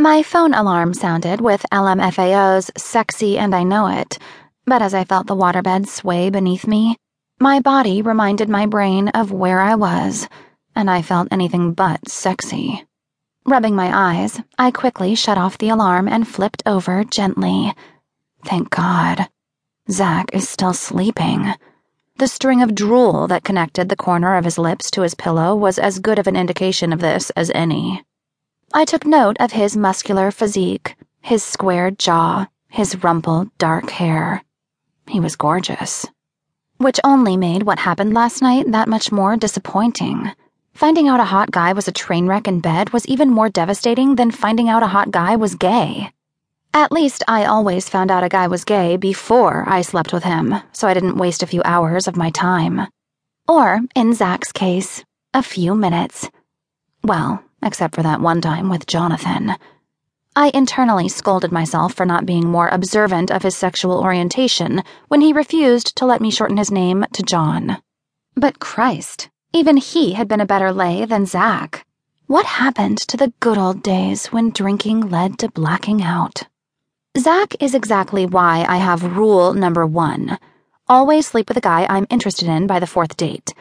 My phone alarm sounded with LMFAO's Sexy and I Know It, but as I felt the waterbed sway beneath me, my body reminded my brain of where I was, and I felt anything but sexy. Rubbing my eyes, I quickly shut off the alarm and flipped over gently. Thank God. Zach is still sleeping. The string of drool that connected the corner of his lips to his pillow was as good of an indication of this as any. I took note of his muscular physique, his square jaw, his rumpled, dark hair. He was gorgeous. Which only made what happened last night that much more disappointing. Finding out a hot guy was a train wreck in bed was even more devastating than finding out a hot guy was gay. At least I always found out a guy was gay before I slept with him, so I didn't waste a few hours of my time. Or, in Zach's case, a few minutes. Well, except for that one time with Jonathan. I internally scolded myself for not being more observant of his sexual orientation when he refused to let me shorten his name to John. But Christ, even he had been a better lay than Zach. What happened to the good old days when drinking led to blacking out? Zach is exactly why I have rule number one always sleep with a guy I'm interested in by the fourth date.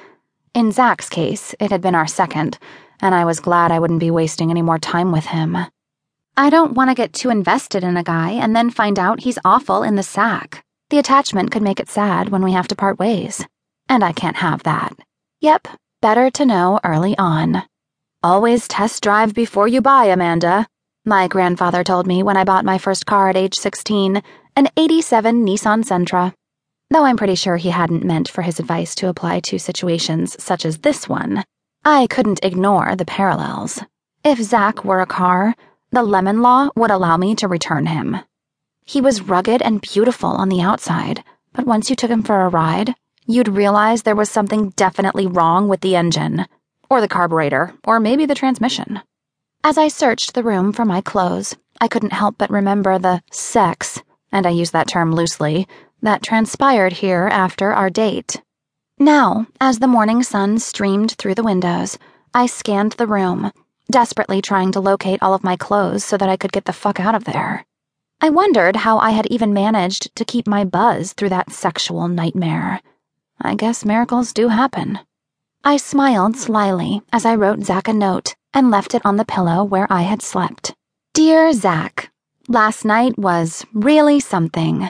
In Zach's case, it had been our second and I was glad I wouldn't be wasting any more time with him. I don't want to get too invested in a guy and then find out he's awful in the sack. The attachment could make it sad when we have to part ways. And I can't have that. Yep, better to know early on. Always test drive before you buy, Amanda. My grandfather told me when I bought my first car at age 16, an 87 Nissan Sentra. Though I'm pretty sure he hadn't meant for his advice to apply to situations such as this one. I couldn't ignore the parallels. If Zach were a car, the lemon law would allow me to return him. He was rugged and beautiful on the outside, but once you took him for a ride, you'd realize there was something definitely wrong with the engine, or the carburetor, or maybe the transmission. As I searched the room for my clothes, I couldn't help but remember the sex, and I use that term loosely, that transpired here after our date. Now, as the morning sun streamed through the windows, I scanned the room, desperately trying to locate all of my clothes so that I could get the fuck out of there. I wondered how I had even managed to keep my buzz through that sexual nightmare. I guess miracles do happen. I smiled slyly as I wrote Zach a note and left it on the pillow where I had slept. Dear Zach, last night was really something.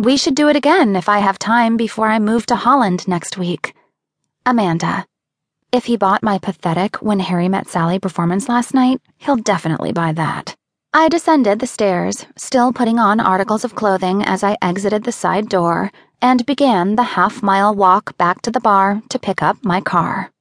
We should do it again if I have time before I move to Holland next week. Amanda. If he bought my pathetic When Harry Met Sally performance last night, he'll definitely buy that. I descended the stairs, still putting on articles of clothing as I exited the side door, and began the half mile walk back to the bar to pick up my car.